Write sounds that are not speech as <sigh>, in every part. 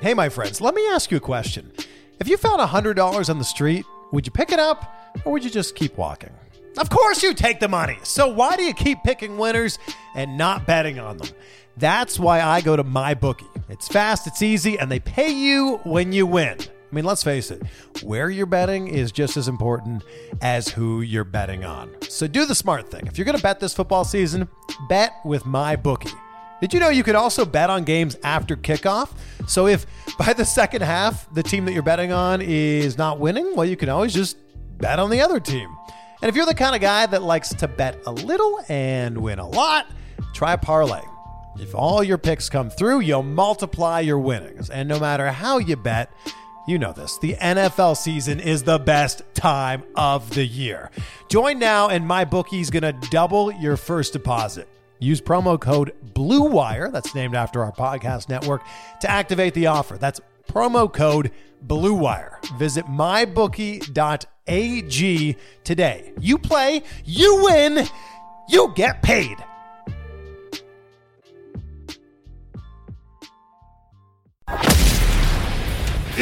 Hey, my friends, let me ask you a question. If you found $100 on the street, would you pick it up or would you just keep walking? Of course, you take the money. So, why do you keep picking winners and not betting on them? That's why I go to MyBookie. It's fast, it's easy, and they pay you when you win. I mean, let's face it, where you're betting is just as important as who you're betting on. So, do the smart thing. If you're going to bet this football season, bet with MyBookie. Did you know you could also bet on games after kickoff? So if by the second half the team that you're betting on is not winning, well, you can always just bet on the other team. And if you're the kind of guy that likes to bet a little and win a lot, try parlay. If all your picks come through, you'll multiply your winnings. And no matter how you bet, you know this. The NFL season is the best time of the year. Join now, and my bookie's going to double your first deposit. Use promo code BLUEWIRE, that's named after our podcast network, to activate the offer. That's promo code BLUEWIRE. Visit mybookie.ag today. You play, you win, you get paid.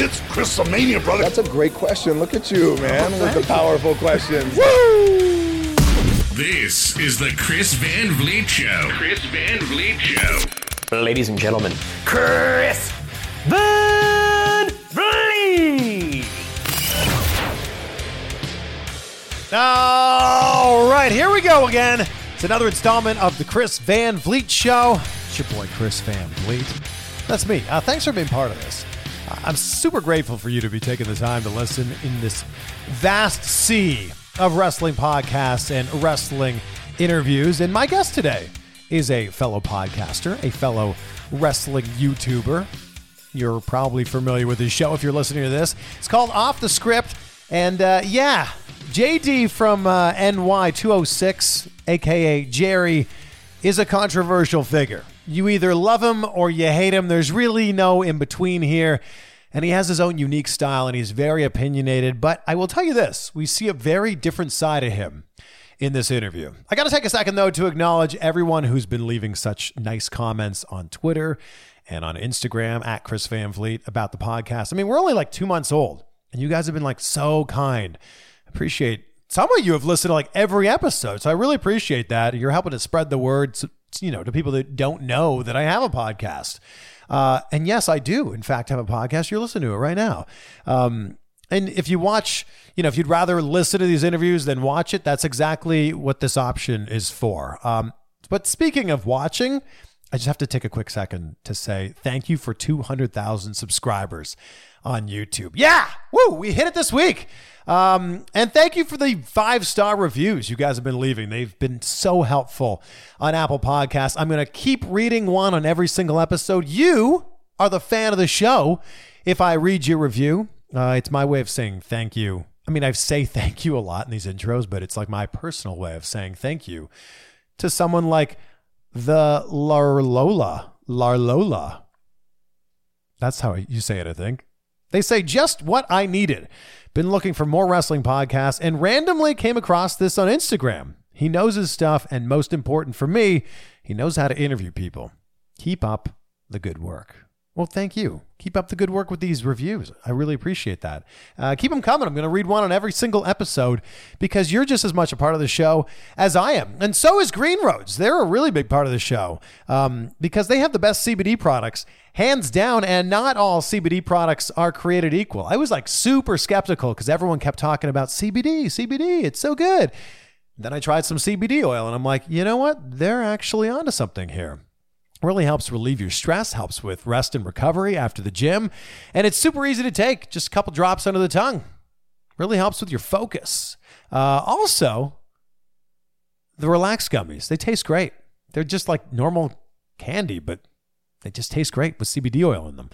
It's Chrisomania, brother. That's a great question. Look at you, man, with the powerful questions. This is the Chris Van Vliet Show. Chris Van Vliet Show. Ladies and gentlemen, Chris Van Vliet. All right, here we go again. It's another installment of the Chris Van Vliet Show. It's your boy, Chris Van Vliet. That's me. Uh, thanks for being part of this. Uh, I'm super grateful for you to be taking the time to listen in this vast sea of wrestling podcasts and wrestling interviews. And my guest today is a fellow podcaster, a fellow wrestling YouTuber. You're probably familiar with his show if you're listening to this. It's called Off the Script. And uh, yeah, JD from uh, NY206, aka Jerry, is a controversial figure. You either love him or you hate him. There's really no in between here. And he has his own unique style and he's very opinionated. But I will tell you this we see a very different side of him in this interview. I got to take a second, though, to acknowledge everyone who's been leaving such nice comments on Twitter and on Instagram at Chris Van Vliet about the podcast. I mean, we're only like two months old, and you guys have been like so kind. Appreciate some of you have listened to like every episode. So I really appreciate that. You're helping to spread the word, you know, to people that don't know that I have a podcast. Uh, and yes, I do, in fact, have a podcast. You're listening to it right now. Um, and if you watch, you know, if you'd rather listen to these interviews than watch it, that's exactly what this option is for. Um, but speaking of watching, I just have to take a quick second to say thank you for 200,000 subscribers on YouTube. Yeah, woo, we hit it this week. Um, and thank you for the five star reviews you guys have been leaving. They've been so helpful on Apple Podcasts. I'm going to keep reading one on every single episode. You are the fan of the show. If I read your review, uh, it's my way of saying thank you. I mean, I say <laughs> thank you a lot in these intros, but it's like my personal way of saying thank you to someone like the Larlola. Larlola. That's how you say it, I think. They say just what I needed. Been looking for more wrestling podcasts and randomly came across this on Instagram. He knows his stuff, and most important for me, he knows how to interview people. Keep up the good work. Well, thank you. Keep up the good work with these reviews. I really appreciate that. Uh, keep them coming. I'm going to read one on every single episode because you're just as much a part of the show as I am. And so is Green Roads. They're a really big part of the show um, because they have the best CBD products, hands down. And not all CBD products are created equal. I was like super skeptical because everyone kept talking about CBD, CBD. It's so good. Then I tried some CBD oil and I'm like, you know what? They're actually onto something here really helps relieve your stress, helps with rest and recovery after the gym, and it's super easy to take, just a couple drops under the tongue. Really helps with your focus. Uh, also, the relax gummies, they taste great. They're just like normal candy, but They just taste great with CBD oil in them.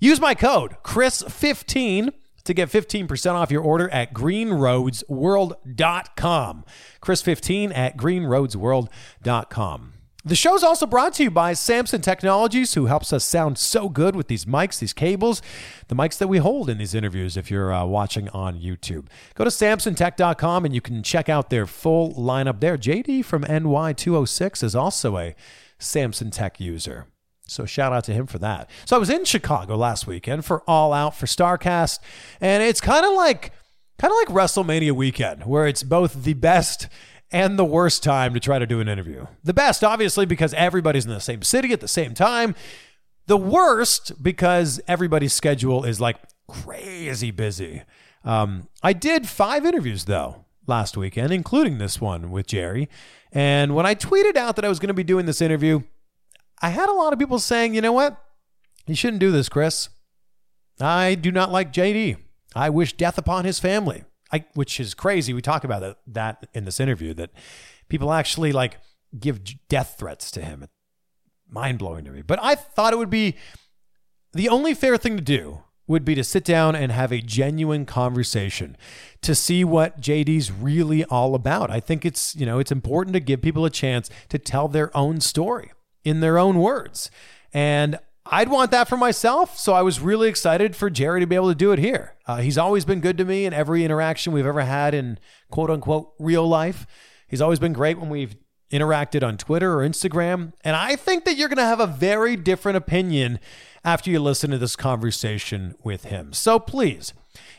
Use my code Chris15 to get 15% off your order at greenroadsworld.com. Chris15 at greenroadsworld.com. The show's also brought to you by Samson Technologies, who helps us sound so good with these mics, these cables, the mics that we hold in these interviews if you're uh, watching on YouTube. Go to samsontech.com and you can check out their full lineup there. JD from NY206 is also a Samson Tech user. So shout out to him for that. So I was in Chicago last weekend for All Out for Starcast, and it's kind of like kind of like WrestleMania weekend, where it's both the best and the worst time to try to do an interview. The best, obviously, because everybody's in the same city at the same time. The worst because everybody's schedule is like crazy busy. Um, I did five interviews though last weekend, including this one with Jerry. And when I tweeted out that I was going to be doing this interview, I had a lot of people saying, you know what? You shouldn't do this, Chris. I do not like JD. I wish death upon his family. I, which is crazy. We talk about that, that in this interview that people actually like give death threats to him. Mind blowing to me. But I thought it would be the only fair thing to do would be to sit down and have a genuine conversation to see what JD's really all about. I think it's, you know, it's important to give people a chance to tell their own story in their own words. And I'd want that for myself. So I was really excited for Jerry to be able to do it here. Uh, he's always been good to me in every interaction we've ever had in quote unquote real life. He's always been great when we've interacted on Twitter or Instagram. And I think that you're going to have a very different opinion after you listen to this conversation with him. So please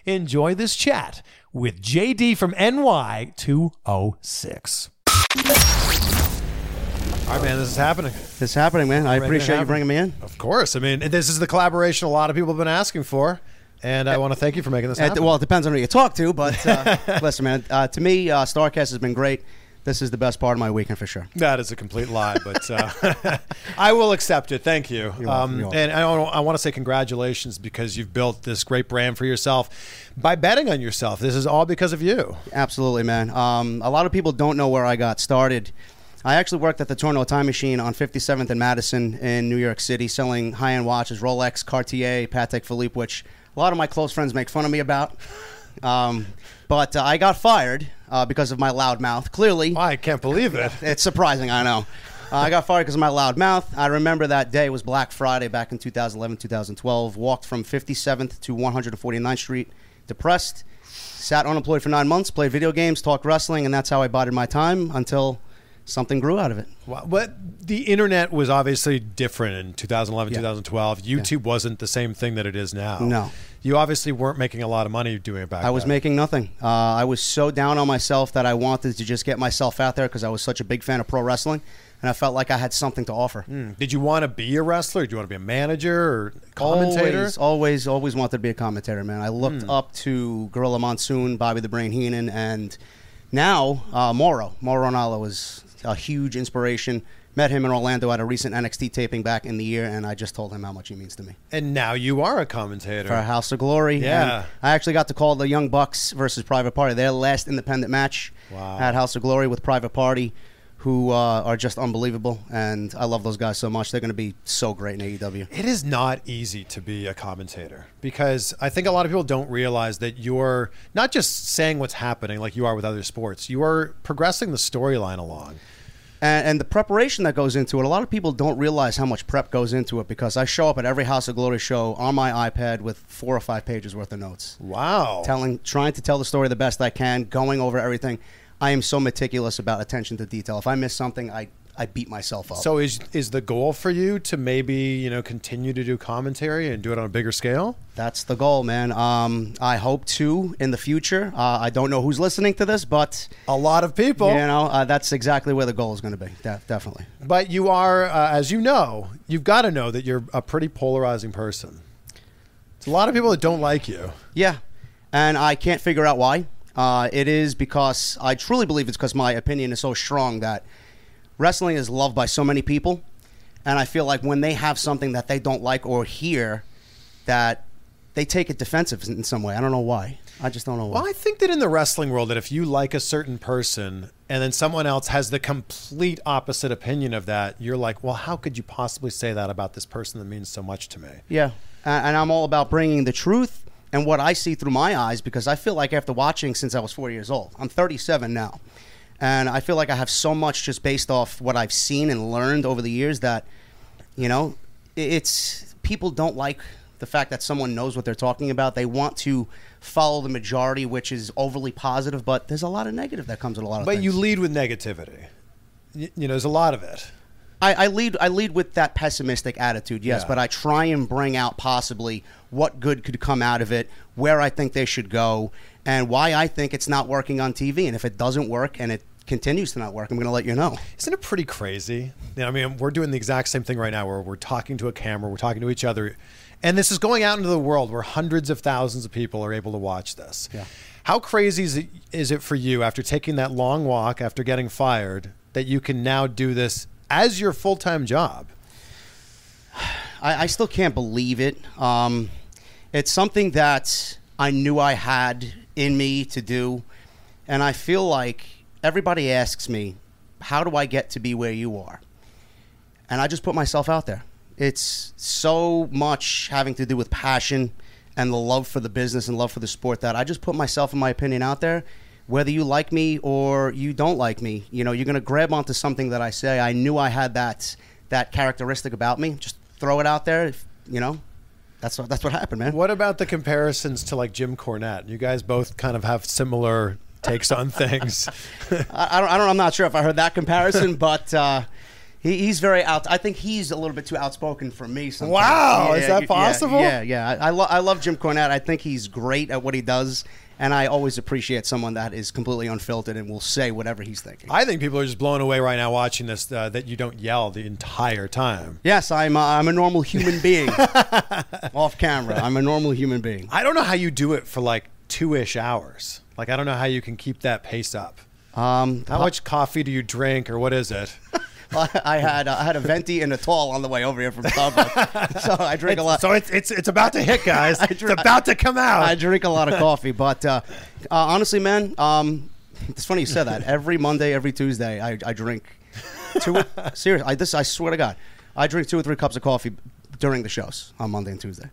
enjoy this chat with JD from NY206. All right, man, this is happening. This is happening, man. I it appreciate you bringing me in. Of course. I mean, this is the collaboration a lot of people have been asking for. And I want to thank you for making this Uh, happen. well, it depends on who you talk to, but uh, <laughs> listen, man. Uh, to me, uh, Starcast has been great. This is the best part of my weekend for sure. That is a complete lie, but uh, <laughs> I will accept it. Thank you. welcome, Um, you're welcome. and I, want- I want to say congratulations because you've built this great brand for yourself by betting on yourself. This is all because of you. Absolutely, man. Um, a lot of people don't know where I got started. I actually worked at the Tourneau Time Machine on 57th and Madison in New York City, selling high-end watches, Rolex, Cartier, Patek Philippe, which a lot of my close friends make fun of me about. Um, but uh, I got fired uh, because of my loud mouth. Clearly, I can't believe it. <laughs> it's surprising, I know. Uh, I got fired because of my loud mouth. I remember that day was Black Friday back in 2011, 2012. Walked from 57th to 149th Street, depressed. Sat unemployed for nine months, played video games, talked wrestling, and that's how I bided my time until something grew out of it. Wow. But the internet was obviously different in 2011, 2012. YouTube wasn't the same thing that it is now. No. You obviously weren't making a lot of money doing it back I was then. making nothing. Uh, I was so down on myself that I wanted to just get myself out there because I was such a big fan of pro wrestling, and I felt like I had something to offer. Did you want to be a wrestler? Did you want to be a manager or commentator? Always, always, always wanted to be a commentator, man. I looked Hmm. up to Gorilla Monsoon, Bobby the Brain Heenan, and now uh, Mauro. Mauro Ranallo was a huge inspiration. Met him in Orlando at a recent NXT taping back in the year, and I just told him how much he means to me. And now you are a commentator. For House of Glory. Yeah. And I actually got to call the Young Bucks versus Private Party, their last independent match Wow. at House of Glory with Private Party, who uh, are just unbelievable. And I love those guys so much. They're going to be so great in AEW. It is not easy to be a commentator because I think a lot of people don't realize that you're not just saying what's happening like you are with other sports. You are progressing the storyline along. and, and the preparation that goes into it. A lot of people don't realize how much prep goes into it because I show up at every House of Glory show on my iPad with four or five pages worth of notes, Wow. telling, trying to tell the story the best I can, going over everything. I am so meticulous about attention to detail. If I miss something, I, I beat myself up. So is is the goal for you to maybe, you know, continue to do commentary and do it on a bigger scale? That's the goal, man. Um, I hope to in the future. Uh, I don't know who's listening to this, but A lot of people. you know uh, that's exactly where the goal is going to be. De- definitely. But you are, uh, as you know, you've got to know that you're a pretty polarizing person. It's a lot of people that don't like you. Yeah, and I can't figure out why. Uh, it is because I truly believe it's because my opinion is so strong that wrestling is loved by so many people, and I feel like when they have something that they don't like or hear, that they take it defensive in some way. I don't know why. I just don't know why. Well, I think that in the wrestling world, that if you like a certain person and then someone else has the complete opposite opinion of that, you're like, well, how could you possibly say that about this person that means so much to me? Yeah, and I'm all about bringing the truth and what I see through my eyes because I feel like after watching since I was four years old, I'm 37 now, and I feel like I have so much just based off what I've seen and learned over the years that, you know, it's people don't like the fact that someone knows what they're talking about. They want to follow the majority, which is overly positive, but there's a lot of negative that comes with a lot of things. But things. you lead with negativity. You know, there's a lot of it. I, I lead I lead with that pessimistic attitude, yes, Yeah. but I try and bring out possibly what good could come out of it, where I think they should go, and why I think it's not working on TV. And if it doesn't work and it continues to not work, I'm going to let you know. Isn't it pretty crazy? You know, I mean, we're doing the exact same thing right now where we're talking to a camera, we're talking to each other, and this is going out into the world where hundreds of thousands of people are able to watch this. Yeah. How crazy is it, is it for you after taking that long walk, after getting fired, that you can now do this as your full time job? I, I still can't believe it. Um, it's something that I knew I had in me to do, and I feel like everybody asks me, "How do I get to be where you are?" And I just put myself out there. It's so much having to do with passion and the love for the business and love for the sport that I just put myself and my opinion out there. Whether you like me or you don't like me, you know, you're going to grab onto something that I say. I knew I had that that characteristic about me. Just throw it out there, if- you know. That's what that's what happened, man. What about the comparisons to like Jim Cornette? You guys both kind of have similar takes on things. <laughs> I, I don't, I don't. I'm not sure if I heard that comparison, <laughs> but uh, he, he's very out. I think he's a little bit too outspoken for me. Sometimes. Wow, is that yeah, possible? Yeah, yeah. I, I, lo- I love Jim Cornette. I think he's great at what he does, and I always appreciate someone that is completely unfiltered and will say whatever he's thinking. I think people are just blown away right now watching this uh, that you don't yell the entire time. yes, I'm. Uh, I'm a normal human <laughs> being. Off camera, I'm a normal human being. I don't know how you do it for like two ish hours. Like, I don't know how you can keep that pace up. Um, How much coffee do you drink, or what is it? <laughs> I, I had uh, I had a venti and a tall on the way over here from Starbucks, <laughs> so I drink a lot. So it's it's it's about to hit, guys. <laughs> it's about to come out. I drink a lot of coffee, but uh, uh, honestly, man, um, it's funny you said that. Every Monday, every Tuesday, I, I drink two. <laughs> serious, I this I swear to God, I drink two or three cups of coffee during the shows on Monday and Tuesday,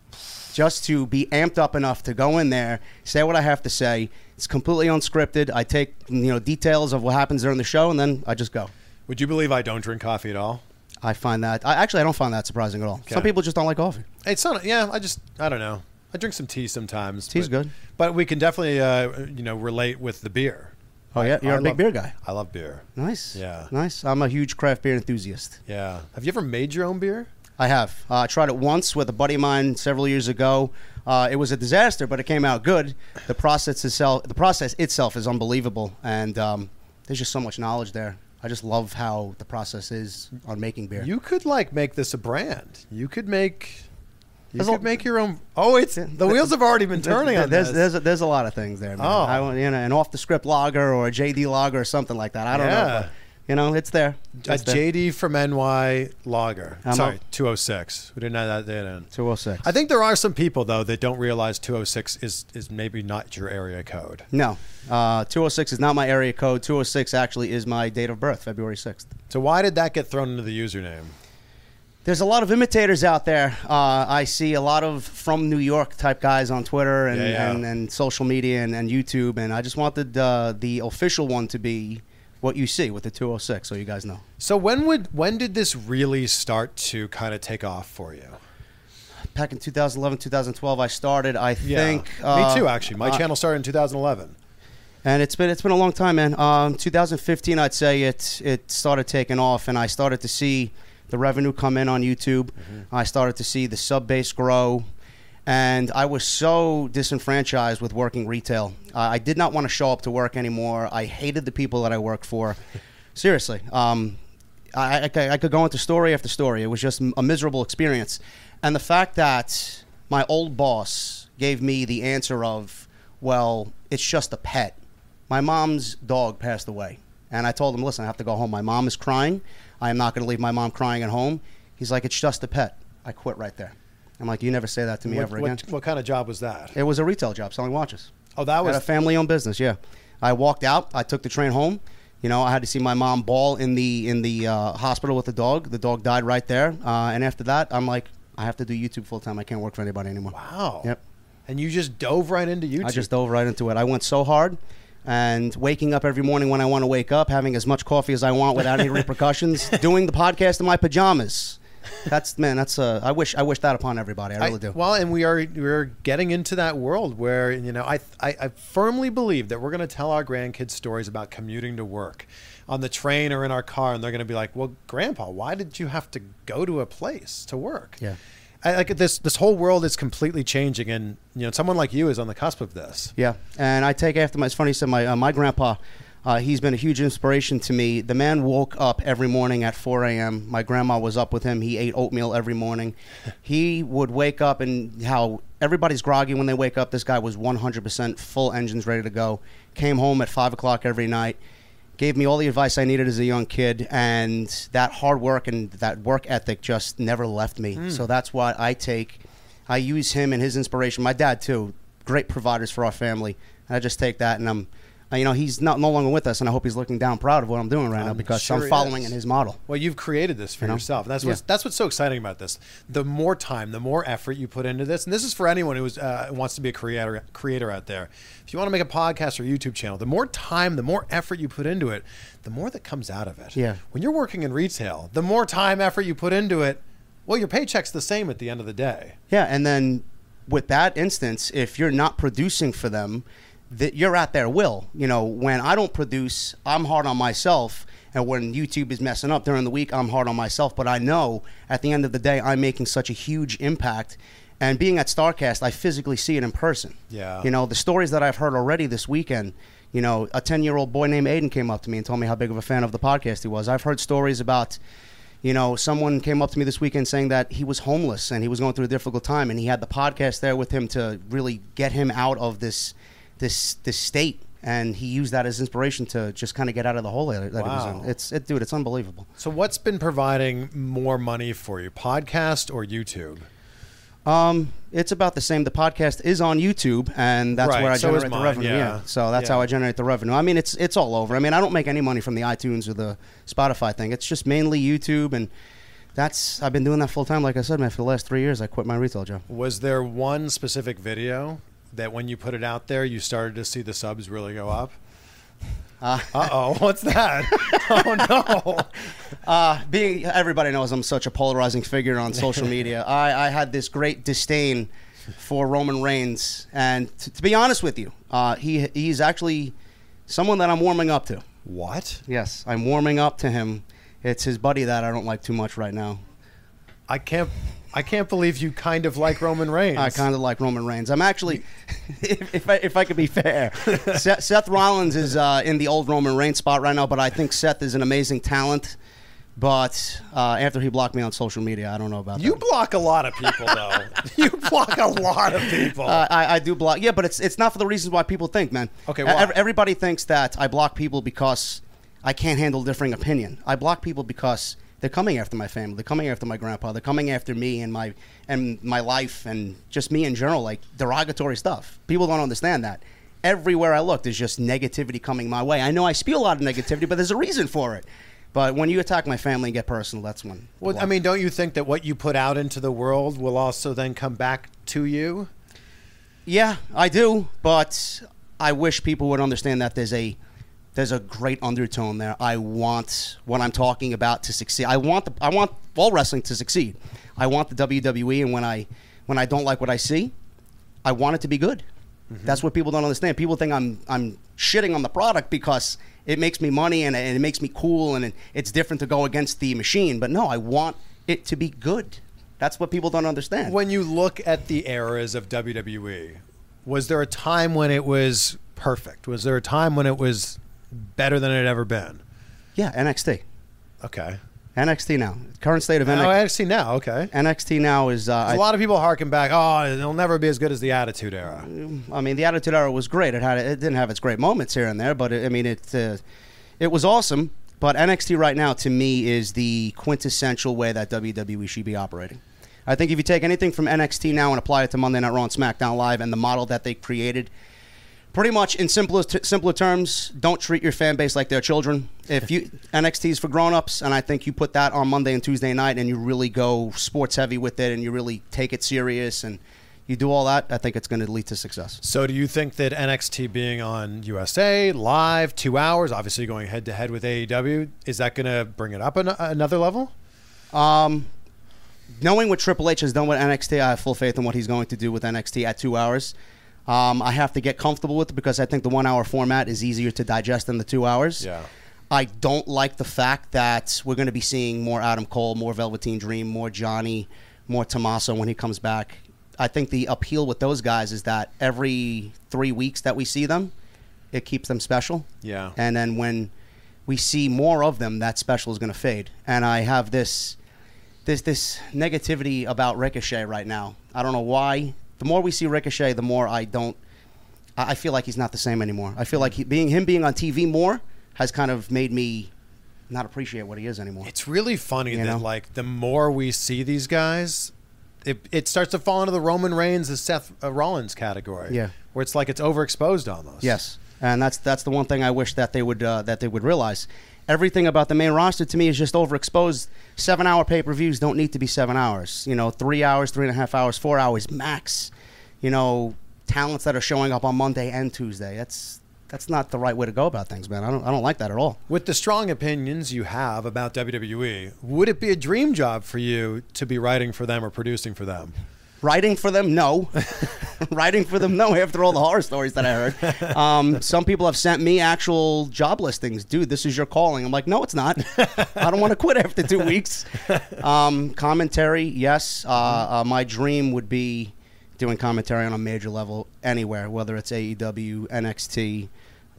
just to be amped up enough to go in there, say what I have to say. It's completely unscripted. I take you know details of what happens during the show, and then I just go. Would you believe I don't drink coffee at all? I find that I actually I don't find that surprising at all. Some people just don't like coffee. It's not. Yeah, I just I don't know. I drink some tea sometimes. Tea's but- good. but we can definitely uh, you know relate with the beer. Oh yeah, you're a a big beer guy. I love beer. Nice. Yeah. Nice. I'm a huge craft beer enthusiast. Yeah. Have you ever made your own beer? I have. Uh, I tried it once with a buddy of mine several years ago. Uh, it was a disaster, but it came out good. The process itself, the process itself, is unbelievable, and um, there's just so much knowledge there. I just love how the process is on making beer. You could like make this a brand. You could make. You There's a- could make your own. Oh, it's the wheels have already been turning on there's, this. There's a, there's a lot of things there, man. Oh. I, you know, an off the script lager or a JD lager or something like that. I don't know. Yeah. But, you know, it's there. a It's there. JD from NY lager. I'm Sorry, up. 206. We didn't have that in. 206. I think there are some people though that don't realize 206 is is maybe not your area code. No, uh, 206 is not my area code. 206 actually is my date of birth, February 6th. So why did that get thrown into the username? There's a lot of imitators out there. Uh, I see a lot of from New York type guys on Twitter and, Yeah, yeah. and, and social media and, and YouTube, and I just wanted uh, the official one to be what you see with the 206, so you guys know. So when would when did this really start to kind of take off for you? Back in 2011, 2012, I started. I think me too. Actually, my uh, channel started in 2011. and it's been it's been a long time, man. Um, 2015, I'd say it it started taking off, and I started to see the revenue come in on YouTube. I started to see the sub base grow, and I was so disenfranchised with working retail. Uh, I did not want to show up to work anymore. I hated the people that I worked for. <laughs> Seriously, um, I, I, I could go into story after story. It was just a miserable experience, and the fact that my old boss gave me the answer of, "Well, it's just a pet." My mom's dog passed away, and I told him, "Listen, I have to go home. My mom is crying. I am not going to leave my mom crying at home." He's like, "It's just a pet." I quit right there. I'm like, "You never say that to me What, ever again." what, what kind of job was that? It was a retail job selling watches. Oh, that was Had a family-owned business. Yeah, I walked out. I took the train home. You know, I had to see my mom bawl in the in the uh, hospital with the dog. The dog died right there. Uh, and after that, I'm like, I have to do YouTube full time. I can't work for anybody anymore. wow. Yep. And you just dove right into YouTube. I just dove right into it. I went so hard. And waking up every morning when I want to wake up, having as much coffee as I want without any <laughs> repercussions, doing the podcast in my pajamas. That's man. That's uh. I wish. I wish that upon everybody. I really do. Well, and we are we're getting into that world where you know I I, I firmly believe that we're going to tell our grandkids stories about commuting to work on the train or in our car, and they're going to be like, "Well, Grandpa, why did you have to go to a place to work?" Yeah. I, like this this whole world is completely changing, and you know someone like you is on the cusp of this. Yeah, and I take after my. It's funny you said my uh, my grandpa. Uh, he's been a huge inspiration to me. The man woke up every morning at 4 a.m. My grandma was up with him. He ate oatmeal every morning. <laughs> He would wake up and how everybody's groggy when they wake up. This guy was 100% full engines ready to go. Came home at 5 o'clock every night. Gave me all the advice I needed as a young kid. And that hard work and that work ethic just never left me. So that's what I take. I use him and his inspiration. My dad, too. Great providers for our family. And I just take that and I'm. You know, he's not no longer with us, and I hope he's looking down proud of what I'm doing right now I'm because sure I'm following in his model. Well, you've created this for You know? yourself. That's Yeah. what's that's what's so exciting about this. The more time, the more effort you put into this, and this is for anyone who uh, wants to be a creator creator out there. If you want to make a podcast or YouTube channel, the more time, the more effort you put into it, the more that comes out of it. Yeah. When you're working in retail, the more time, effort you put into it, well, your paycheck's the same at the end of the day. Yeah, and then with that instance, if you're not producing for them, that you're at their will. You know, when I don't produce, I'm hard on myself, and when YouTube is messing up during the week, I'm hard on myself. But I know at the end of the day, I'm making such a huge impact. And being at Starcast, I physically see it in person. Yeah. You know, the stories that I've heard already this weekend. You know, a 10 year old boy named Aiden came up to me and told me how big of a fan of the podcast he was. I've heard stories about you know, someone came up to me this weekend saying that he was homeless and he was going through a difficult time, and he had the podcast there with him to really get him out of this this this state. And he used that as inspiration to just kind of get out of the hole that, that he was in. It's it, dude, it's unbelievable. So, what's been providing more money for you, podcast or YouTube? Um, it's about the same. The podcast is on YouTube, and that's Right, where I so generate the revenue. yeah. So that's Yeah. how I generate the revenue. I mean, it's it's all over. I mean, I don't make any money from the iTunes or the Spotify thing. It's just mainly YouTube, and that's I've been doing that full time. Like I said, man, for the last three years, I quit my retail job. Was there one specific video that when you put it out there, you started to see the subs really go up? Uh oh, <laughs> what's that? oh no! <laughs> Uh, being everybody knows I'm such a polarizing figure on social media. <laughs> I, I had this great disdain for Roman Reigns, and t- to be honest with you, uh, he he's actually someone that I'm warming up to. What? Yes, I'm warming up to him. It's his buddy that I don't like too much right now. I can't. I can't believe you kind of like Roman Reigns. I kind of like Roman Reigns. I'm actually, <laughs> if, if, I, if I could be fair, <laughs> Seth, Seth Rollins is uh, in the old Roman Reigns spot right now, but I think Seth is an amazing talent. But uh, after he blocked me on social media, I don't know about You that. block a lot of people, though. <laughs> you block a lot of people. Uh, I, I do block. Yeah, but it's it's not for the reasons why people think, man. Okay, why? everybody thinks that I block people because I can't handle differing opinion. I block people because they're coming after my family. They're coming after my grandpa. They're coming after me and my and my life and just me in general, like derogatory stuff. People don't understand that. Everywhere I look, there's just negativity coming my way. I know I spew a lot of negativity, but there's a reason for it. But when you attack my family and get personal, that's when. well, I mean, don't you think that what you put out into the world will also then come back to you? Yeah, I do, but I wish people would understand that there's a there's a great undertone there. I want what I'm talking about to succeed. I want the I want all wrestling to succeed. I want the WWE, and when I when I don't like what I see, I want it to be good. Mm-hmm. That's what people don't understand. People think I'm I'm shitting on the product because it makes me money and, and it makes me cool and it, it's different to go against the machine. But no, I want it to be good. That's what people don't understand. When you look at the eras of WWE, was there a time when it was perfect? Was there a time when it was better than it had ever been? yeah, NXT. Okay. NXT now. Current state of Oh, NXT. Now. Okay. NXT now is. Uh, a lot of people harken back. Oh, it'll never be as good as the Attitude Era. I mean, the Attitude Era was great. It had it didn't have its great moments here and there, but it, I mean, it uh, it was awesome. But NXT right now, to me, is the quintessential way that WWE should be operating. I think if you take anything from NXT now and apply it to Monday Night Raw and SmackDown Live and the model that they created Pretty much in simpler simpler terms, don't treat your fan base like they're children. If you <laughs> NXT's for grown-ups, and I think you put that on Monday and Tuesday night, and you really go sports heavy with it, and you really take it serious, and you do all that, I think it's going to lead to success. So, do you think that NXT being on USA live, two hours, obviously going head to head with AEW, is that going to bring it up an- another level? Um, knowing what Triple H has done with NXT, I have full faith in what he's going to do with NXT at two hours. Um, I have to get comfortable with it because I think the one hour format is easier to digest than the two hours. Yeah. I don't like the fact that we're going to be seeing more Adam Cole, more Velveteen Dream, more Johnny, more Tommaso when he comes back. I think the appeal with those guys is that every three weeks that we see them, it keeps them special. Yeah. And then when we see more of them, that special is going to fade. And I have this this this negativity about Ricochet right now. I don't know why. The more we see Ricochet, the more I don't. I I feel like he's not the same anymore. I feel like he, being him being on TV more has kind of made me not appreciate what he is anymore. It's really funny You that know? like the more we see these guys, it, it starts to fall into the Roman Reigns, the Seth uh, Rollins category. Yeah. where it's like it's overexposed almost. Yes, and that's that's the one thing I wish that they would uh, that they would realize. Everything about the main roster to me is just overexposed. Seven hour pay per views don't need to be seven hours. You know, three hours, three and a half hours, four hours max. You know, talents that are showing up on Monday and Tuesday. That's that's not the right way to go about things, man. I don't I don't like that at all. With the strong opinions you have about WWE, would it be a dream job for you to be writing for them or producing for them? Writing for them, no. <laughs> Writing for them, no. After all the horror stories that I heard, um, some people have sent me actual job listings. Dude, this is your calling. I'm like, no, it's not. I don't want to quit after two weeks. Um, commentary, yes. Uh, uh, my dream would be doing commentary on a major level anywhere, whether it's AEW, NXT.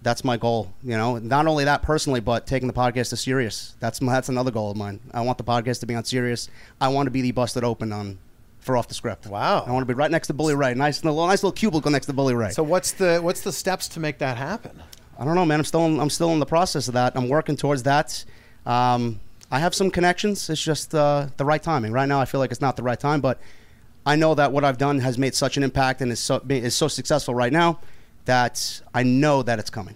That's my goal. You know, not only that personally, but taking the podcast to serious. That's my, that's another goal of mine. I want the podcast to be on Sirius. I want to be the busted open on for off the script. Wow. I want to be right next to Bully Ray. Nice little nice little cubicle next to Bully Ray. So what's the what's the steps to make that happen? I don't know, man. I'm still in, I'm still in the process of that. I'm working towards that. Um, I have some connections. It's just uh, the right timing. Right now, I feel like it's not the right time, but I know that what I've done has made such an impact and is so is so successful right now that I know that it's coming.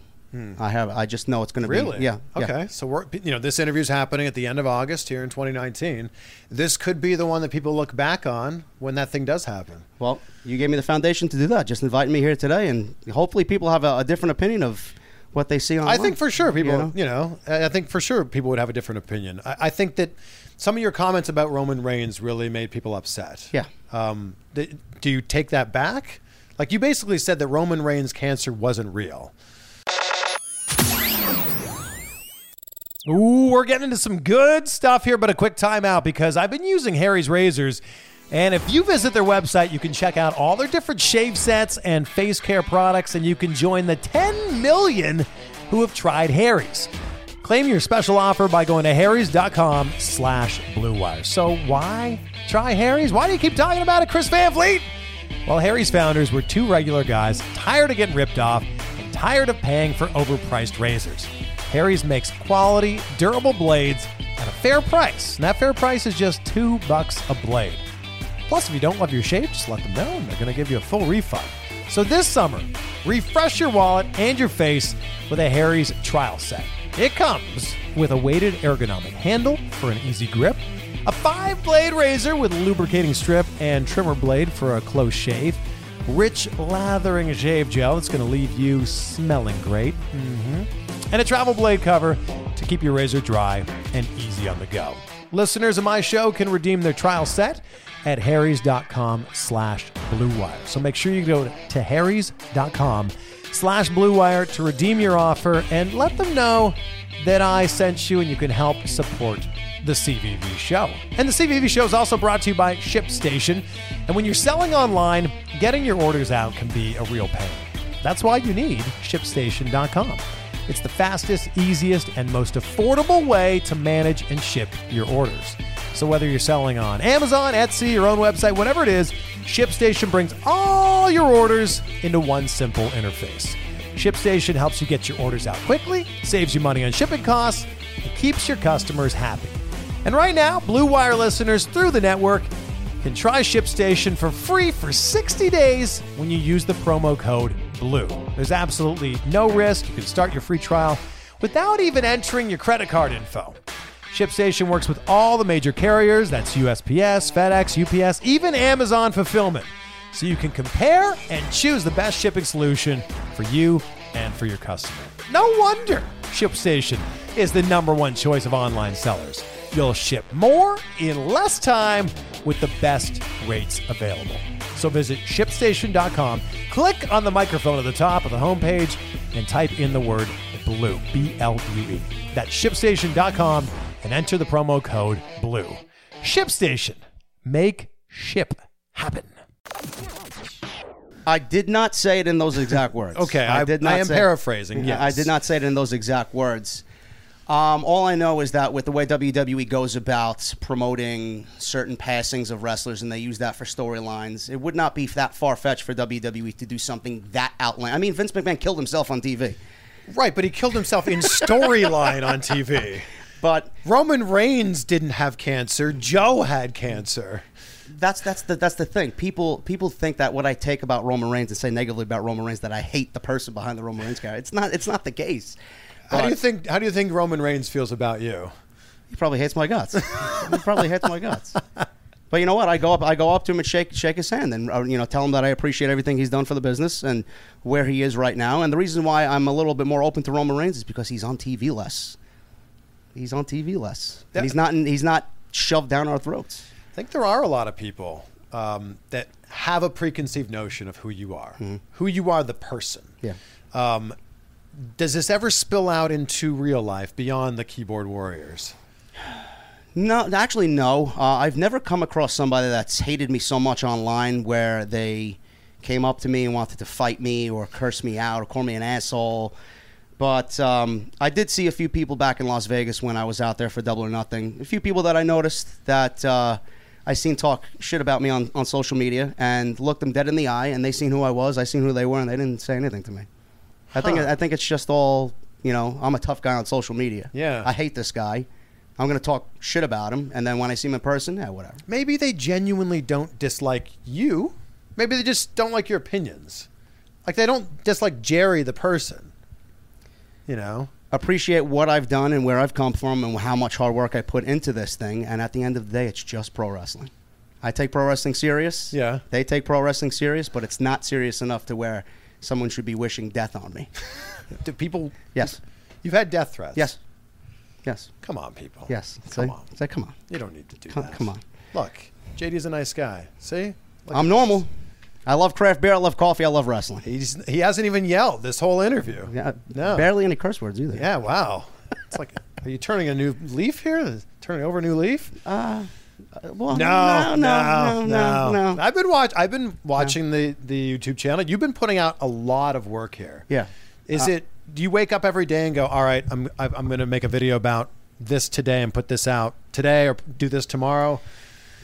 I have. I just know it's going to Hmm. Really? be. Yeah. yeah. Okay. So we're you know this interview is happening at the end of August here in 2019. This could be the one that people look back on when that thing does happen. Well, you gave me the foundation to do that. Just inviting me here today, and hopefully, people have a, a different opinion of what they see online. I think for sure people, You you know? know, I I think for sure people would have a different opinion. I, I think that some of your comments about Roman Reigns really made people upset. Yeah. Um, do you take that back? Like you basically said that Roman Reigns' cancer wasn't real. Ooh, we're getting into some good stuff here, but a quick timeout because I've been using Harry's razors. And if you visit their website, you can check out all their different shave sets and face care products, and you can join the 10 million who have tried Harry's. Claim your special offer by going to harrys.com slash bluewire. So why try Harry's? Why do you keep talking about it, Chris Van Vliet? Well, Harry's founders were two regular guys tired of getting ripped off and tired of paying for overpriced razors. Harry's makes quality, durable blades at a fair price, and that fair price is just two bucks a blade. Plus, if you don't love your shape, just let them know and they're going to give you a full refund. So this summer, refresh your wallet and your face with a Harry's trial set. It comes with a weighted ergonomic handle for an easy grip, a five blade razor with lubricating strip and trimmer blade for a close shave, rich lathering shave gel that's going to leave you smelling great, hmm and a travel blade cover to keep your razor dry and easy on the go. Listeners of my show can redeem their trial set at harrys.com slash bluewire. So make sure you go to harrys.com slash bluewire to redeem your offer and let them know that I sent you and you can help support the CVV show. And the CVV show is also brought to you by ShipStation. And when you're selling online, getting your orders out can be a real pain. That's why you need ShipStation.com. It's the fastest, easiest, and most affordable way to manage and ship your orders. So whether you're selling on Amazon, Etsy, your own website, whatever it is, ShipStation brings all your orders into one simple interface. ShipStation helps you get your orders out quickly, saves you money on shipping costs, and keeps your customers happy. And right now, Blue Wire listeners through the network can try ShipStation for free for 60 days when you use the promo code BLUE. There's absolutely no risk. You can start your free trial without even entering your credit card info. ShipStation works with all the major carriers that's USPS, FedEx, UPS, even Amazon Fulfillment. So you can compare and choose the best shipping solution for you and for your customer. No wonder ShipStation is the number one choice of online sellers. You'll ship more in less time with the best rates available. So visit shipstation.com, click on the microphone at the top of the homepage, and type in the word blue, B L U E. That's shipstation.com and enter the promo code BLUE. ShipStation. Make ship happen. I did not say it in those exact words. Okay, I- did not. I am paraphrasing, Yeah, I did not say it in those exact words. Um, all I know is that with the way WWE goes about promoting certain passings of wrestlers, and they use that for storylines, it would not be that far fetched for WWE to do something that outland. I mean, Vince McMahon killed himself on TV, Right, but he killed himself in storyline on TV. but Roman Reigns didn't have cancer. Joe had cancer. that's that's the that's the thing. People people think that what I take about Roman Reigns and say negatively about Roman Reigns that I hate the person behind the Roman Reigns guy. It's not it's not the case. How do you think? How do you think Roman Reigns feels about you? He probably hates my guts. he probably hates my guts. But you know what? I go up, I go up to him and shake shake his hand, and uh, you know, tell him that I appreciate everything he's done for the business and where he is right now. And the reason why I'm a little bit more open to Roman Reigns is because he's on TV less. He's on TV less. Yeah. And he's not. In, he's not shoved down our throats. I think there are a lot of people um, that have a preconceived notion of who you are, who you are, the person. Yeah. Um, does this ever spill out into real life beyond the keyboard warriors? No, actually, no. Uh, I've never come across somebody that's hated me so much online where they came up to me and wanted to fight me or curse me out or call me an asshole. But um, I did see a few people back in Las Vegas when I was out there for Double or Nothing. A few people that I noticed that uh, I seen talk shit about me on, on social media and looked them dead in the eye, and they seen who I was, I seen who they were, and they didn't say anything to me. I think Huh. I think it's just all you know. I'm a tough guy on social media. Yeah. I hate this guy. I'm gonna talk shit about him, and then when I see him in person, yeah, whatever. Maybe they genuinely don't dislike you. Maybe they just don't like your opinions. Like they don't dislike Jerry the person. You know? Appreciate what I've done and where I've come from and how much hard work I put into this thing. And at the end of the day, it's just pro wrestling. I take pro wrestling serious. Yeah. They take pro wrestling serious, but it's not serious enough to where someone should be wishing death on me. <laughs> Do people Yes. You've had death threats. Yes. Yes. Come on, people. Yes. Come Say- on. Say, come on. You don't need to do Come, that. come on. Look, JD's a nice guy. See? Look I'm normal. this. I love craft beer. I love coffee. I love wrestling. He's he hasn't even yelled this whole interview. Yeah, No. Barely any curse words either. Yeah, wow. It's like <laughs> are you turning a new leaf here? Turning over a new leaf? Uh, well, No, no, no, no, no. I've been watch. I've been watching the the YouTube channel. You've been putting out a lot of work here. Yeah. Is Uh, it? Do you wake up every day and go, "All right, I'm I'm I'm going to make a video about this today and put this out today, or do this tomorrow"?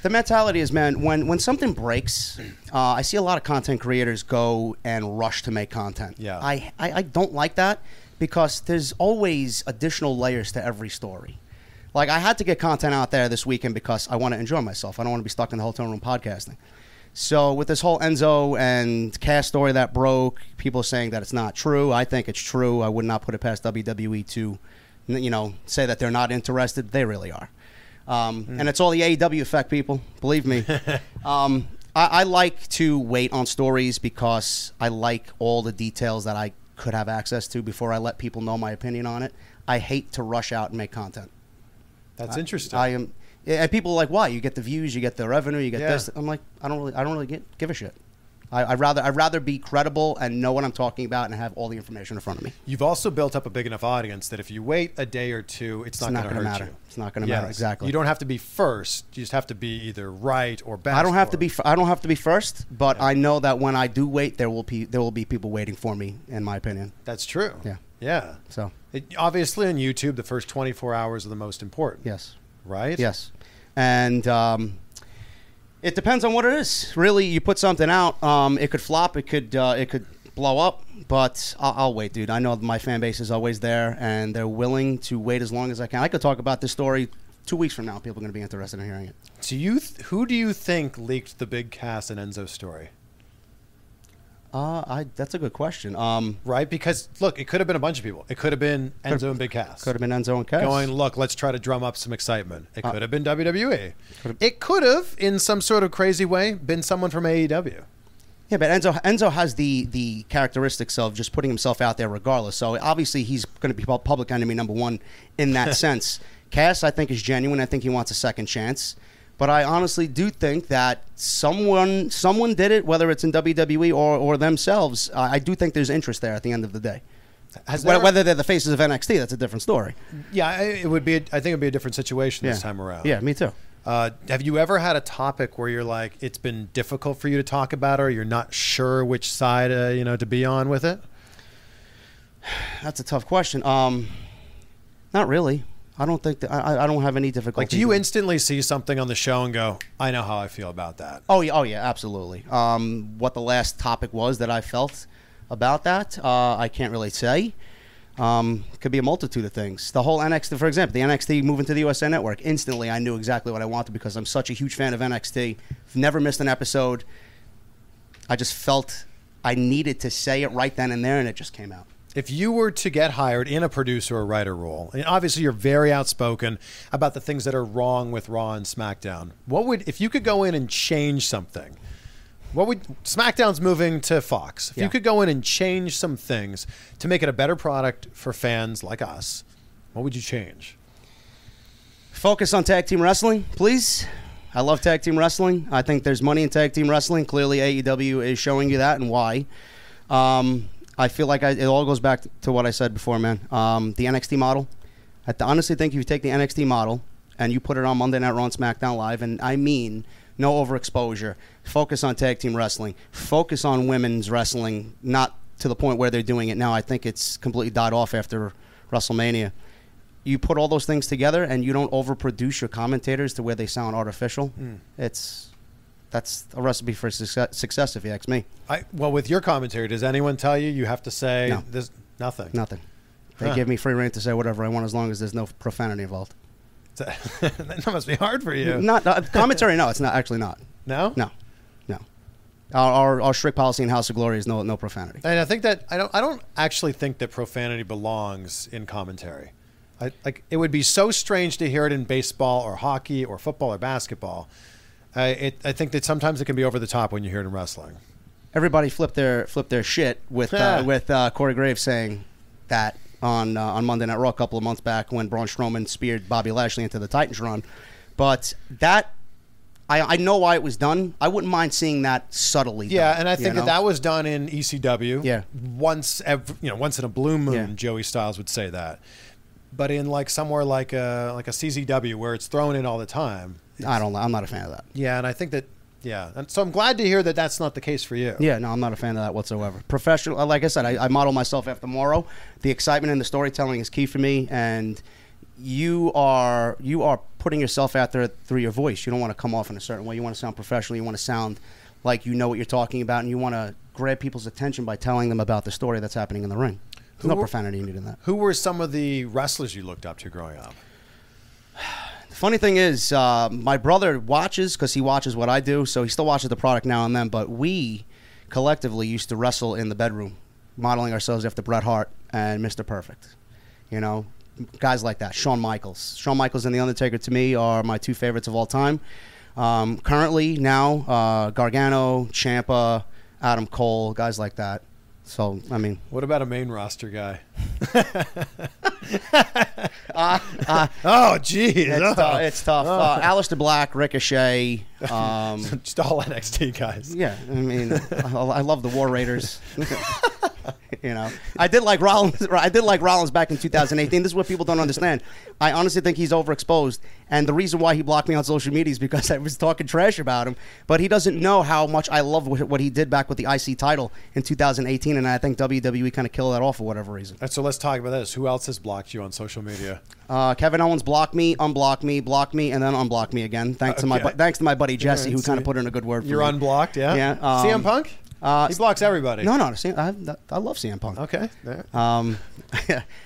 The mentality is, man, when when something breaks, uh, I see a lot of content creators go and rush to make content. Yeah. I, I I don't like that because there's always additional layers to every story. Like I had to get content out there this weekend because I want to enjoy myself. I don't want to be stuck in the hotel room podcasting. So with this whole Enzo and Cass story that broke, people saying that it's not true. I think it's true. I would not put it past WWE to, you know, say that they're not interested. They really are. Um, And it's all the AEW effect, people. Believe me. <laughs> um, I, I like to wait on stories because I like all the details that I could have access to before I let people know my opinion on it. I hate to rush out and make content. That's interesting. I am, and people are like, "Why? You get the views, you get the revenue, you get Yeah. this." I'm like, I don't really, I don't really get, give a shit. I, I'd rather, I'd rather be credible and know what I'm talking about and have all the information in front of me. You've also built up a big enough audience that if you wait a day or two, it's, It's not, not going to hurt matter. you. It's not gonna matter, exactly. You don't have to be first. You just have to be either right or best. I don't have to be, I don't have to be first, but I know that when I do wait, there will be, there will be people waiting for me. In my opinion, That's true. Yeah. Yeah. so It, obviously, on YouTube, the first 24 hours are the most important. yes, Right? yes, and um, it depends on what it is. Really, you put something out, um, it could flop, it could, uh, it could blow up, but I'll, I'll wait, dude. I know my fan base is always there, and they're willing to wait as long as I can. I could talk about this story two weeks from now, people are going to be interested in hearing it. Do you th- who do you think leaked the big Cass and Enzo story? Uh, I that's a good question. Um, Right, because look, it could have been a bunch of people. It could have been Enzo and Big Cass. could have been Enzo and Cass. going, look, let's try to drum up some excitement. It Uh, could have been WWE. It could have, in some sort of crazy way, been someone from AEW. Yeah, but Enzo Enzo has the the characteristics of just putting himself out there regardless. So obviously he's going to be public enemy number one in that <laughs> sense. Cass, I think, is genuine. I think he wants a second chance. But I honestly do think that someone someone did it, whether it's in WWE or, or themselves. I I do think there's interest there at the end of the day. Whether, there- whether they're the faces of NXT, that's a different story. Yeah, I- it would be. I think it would be a different situation this time around. Yeah, me too. Uh, have you ever had a topic where you're like, it's been difficult for you to talk about, or you're not sure which side, uh, you know, to be on with it? <sighs> That's a tough question. Um, not really. I don't think that, I, I don't have any difficulty. Like, do you instantly see something on the show and go, I know how I feel about that? Oh yeah, oh yeah, absolutely. Um, what the last topic was that I felt about that, uh, I can't really say. Um, could be a multitude of things. The whole NXT, for example, the NXT moving to the USA Network. Instantly, I knew exactly what I wanted because I'm such a huge fan of NXT. I've never missed an episode. I just felt I needed to say it right then and there, and it just came out. If you were to get hired in a producer or writer role, and obviously you're very outspoken about the things that are wrong with Raw and SmackDown, what would if you could go in and change something? What would SmackDown's moving to Fox? If Yeah. you could go in and change some things to make it a better product for fans like us, what would you change? Focus on tag team wrestling, please. I love tag team wrestling. I think there's money in tag team wrestling. Clearly, AEW is showing you that and why. Um, I feel like I, it all goes back to what I said before, man. Um, the NXT model. I honestly think if you take the NXT model and you put it on Monday Night Raw and SmackDown Live, and I mean no overexposure, focus on tag team wrestling, focus on women's wrestling, not to the point where they're doing it now. I think it's completely died off after WrestleMania you put all those things together and you don't overproduce your commentators to where they sound artificial. It's that's a recipe for success, success, if you ask me. I, well, with your commentary, does anyone tell you you have to say No. there's nothing? Nothing. They Huh. give me free reign to say whatever I want as long as there's no profanity involved. <laughs> that must be hard for you. Not uh, commentary. No, it's not actually not. No, No, no. Our, our, our strict policy in House of Glory is no no profanity. And I think that I don't. I don't actually think that profanity belongs in commentary. I, like it would be so strange to hear it in baseball or hockey or football or basketball. I it, I think that sometimes it can be over the top when you hear it in wrestling. Everybody flipped their flipped their shit with Yeah. uh, with uh, Corey Graves saying that on uh, on Monday Night Raw a couple of months back when Braun Strowman speared Bobby Lashley into the Titantron. But that I, I know why it was done. I wouldn't mind seeing that subtly. Yeah, done, and I you think know? that that was done in ECW. Yeah. once ev you know once in a blue moon, Yeah. Joey Styles would say that. But in like somewhere like a like a CZW where it's thrown in all the time. I don't. I'm not a fan of that. Yeah, and I think that yeah, and so I'm glad to hear that that's not the case for you. Yeah, no, I'm not a fan of that whatsoever. Professional, uh, like I said, I, I model myself after Mauro. The excitement and the storytelling is key for me, and you are you are putting yourself out there through your voice. You don't want to come off in a certain way. You want to sound professional. You want to sound like you know what you're talking about, and you want to grab people's attention by telling them about the story that's happening in the ring. There's Who no were- profanity needed in that. Who were some of the wrestlers you looked up to growing up? Funny thing is, uh, my brother watches because he watches what I do, so he still watches the product now and then. But we collectively used to wrestle in the bedroom, modeling ourselves after Bret Hart and Mr. Perfect. You know, guys like that. Shawn Michaels, Shawn Michaels, and The Undertaker to me are my two favorites of all time. Um, currently, now uh, Gargano, Ciampa, Adam Cole, guys like that. So, I mean, What about a main roster guy? Uh, uh, Oh, geez. it's, Oh. tough. it's tough. Uh, Aleister Black, Ricochet. Um, <laughs> Just all NXT guys. Yeah, I mean, I, I love the War Raiders. <laughs> you know, I did like Rollins. I did like Rollins back in 2018. This is what people don't understand. I honestly think he's overexposed, and the reason why he blocked me on social media is because <laughs> I was talking trash about him. But he doesn't know how much I love what, he did back with the IC title in 2018, and I think WWE kind of killed that off for whatever reason. Right, so let's talk about this. Who else has blocked you on social media? Uh, Kevin Owens blocked me, unblocked me, blocked me, and then unblocked me again. Thanks to my thanks to my buddy Jesse, who kind of put in a good word. For You're me. unblocked, yeah? Yeah. um, CM Punk? Uh, He blocks everybody. No, no, I, I love CM Punk. Okay. Um, <laughs>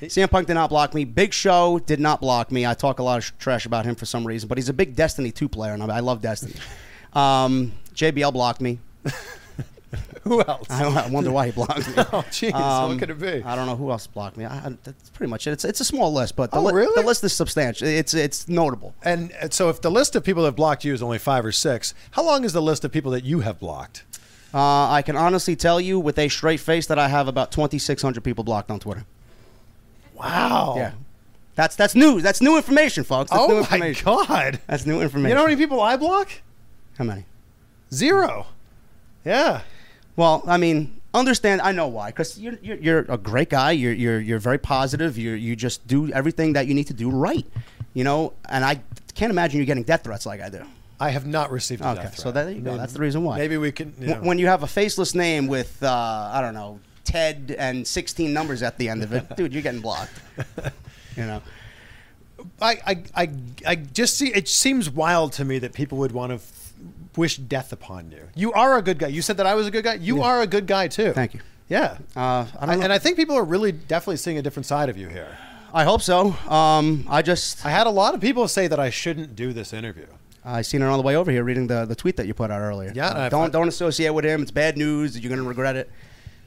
CM Punk did not block me. Big Show did not block me. I talk a lot of sh- trash about him for some reason, but he's a big Destiny 2 player, and I, I love Destiny. Um, JBL blocked me. <laughs> <laughs> Who else? I, I wonder why he blocked me. <laughs> Oh, jeez. Um, what could it be? I don't know who else blocked me. I, I, that's pretty much it. It's, it's a small list, but the, Oh, li- really? the list is substantial. It's it's notable. And and so, if the list of people that have blocked you is only five or six, how long is the list of people that you have blocked? Uh, I can honestly tell you with a straight face that I have about 2,600 people blocked on Twitter. Wow. Yeah. That's that's new. That's new information, folks. That's new Oh my. God. That's new information. You know how many people I block? How many? Zero. Yeah. Well, I mean, understand. I know why. Because you're, you're you're a great guy. You're you're you're very positive. You you just do everything that you need to do right. You know, and I can't imagine you getting death threats like I do. I have not received a Okay, death so threat. there you go. Maybe- That's the reason why. Maybe we can. You know. When you have a faceless name with uh, I don't know Ted and 16 numbers at the end of it, <laughs> dude, you're getting blocked. You know. I, I, I, I just see it seems wild to me that people would want to wish death upon you. You are a good guy. You said that I was a good guy. You are a good guy too. Thank you. Yeah. Uh, I I- and I think people are really definitely seeing a different side of you here. I hope so. Um, I just I had a lot of people say that I shouldn't do this interview. I seen it on the way over here reading the, the tweet that you put out earlier. Yeah, Uh, don't don't associate with him. It's bad news. You're gonna regret it.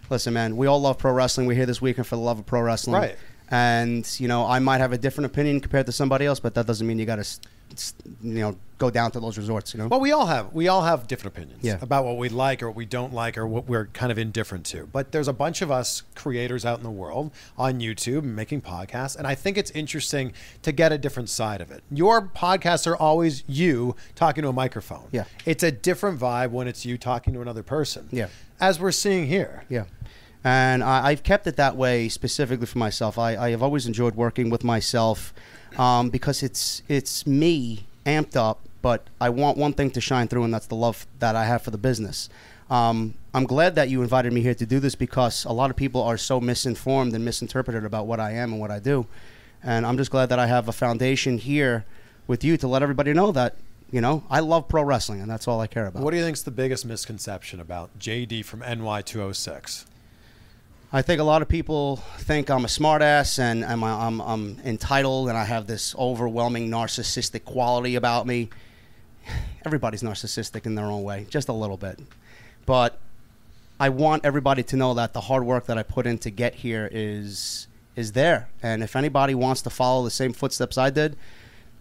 Listen, man, we all love pro wrestling. We're here this weekend for the love of pro wrestling. Right. And you know, I might have a different opinion compared to somebody else, but that doesn't mean you got to, you know, go down to those resorts. You know. Well, we all have we all have different opinions Yeah. about what we like or what we don't like or what we're kind of indifferent to. But there's a bunch of us creators out in the world on YouTube making podcasts, and I think it's interesting to get a different side of it. Your podcasts are always you talking to a microphone. Yeah. it's a different vibe when it's you talking to another person. Yeah. as we're seeing here. Yeah. And I, I've kept it that way specifically for myself. I, I have always enjoyed working with myself um, because it's it's me amped up, but I want one thing to shine through, and that's the love that I have for the business. Um, I'm glad that you invited me here to do this because a lot of people are so misinformed and misinterpreted about what I am and what I do. And I'm just glad that I have a foundation here with you to let everybody know that, you know, I love pro wrestling, and that's all I care about. What do you think's the biggest misconception about JD from NY206? I think a lot of people think I'm a smartass and I'm, I'm, I'm entitled and I have this overwhelming narcissistic quality about me. Everybody's narcissistic in their own way, just a little bit. But I want everybody to know that the hard work that I put in to get here is is there. And if anybody wants to follow the same footsteps I did,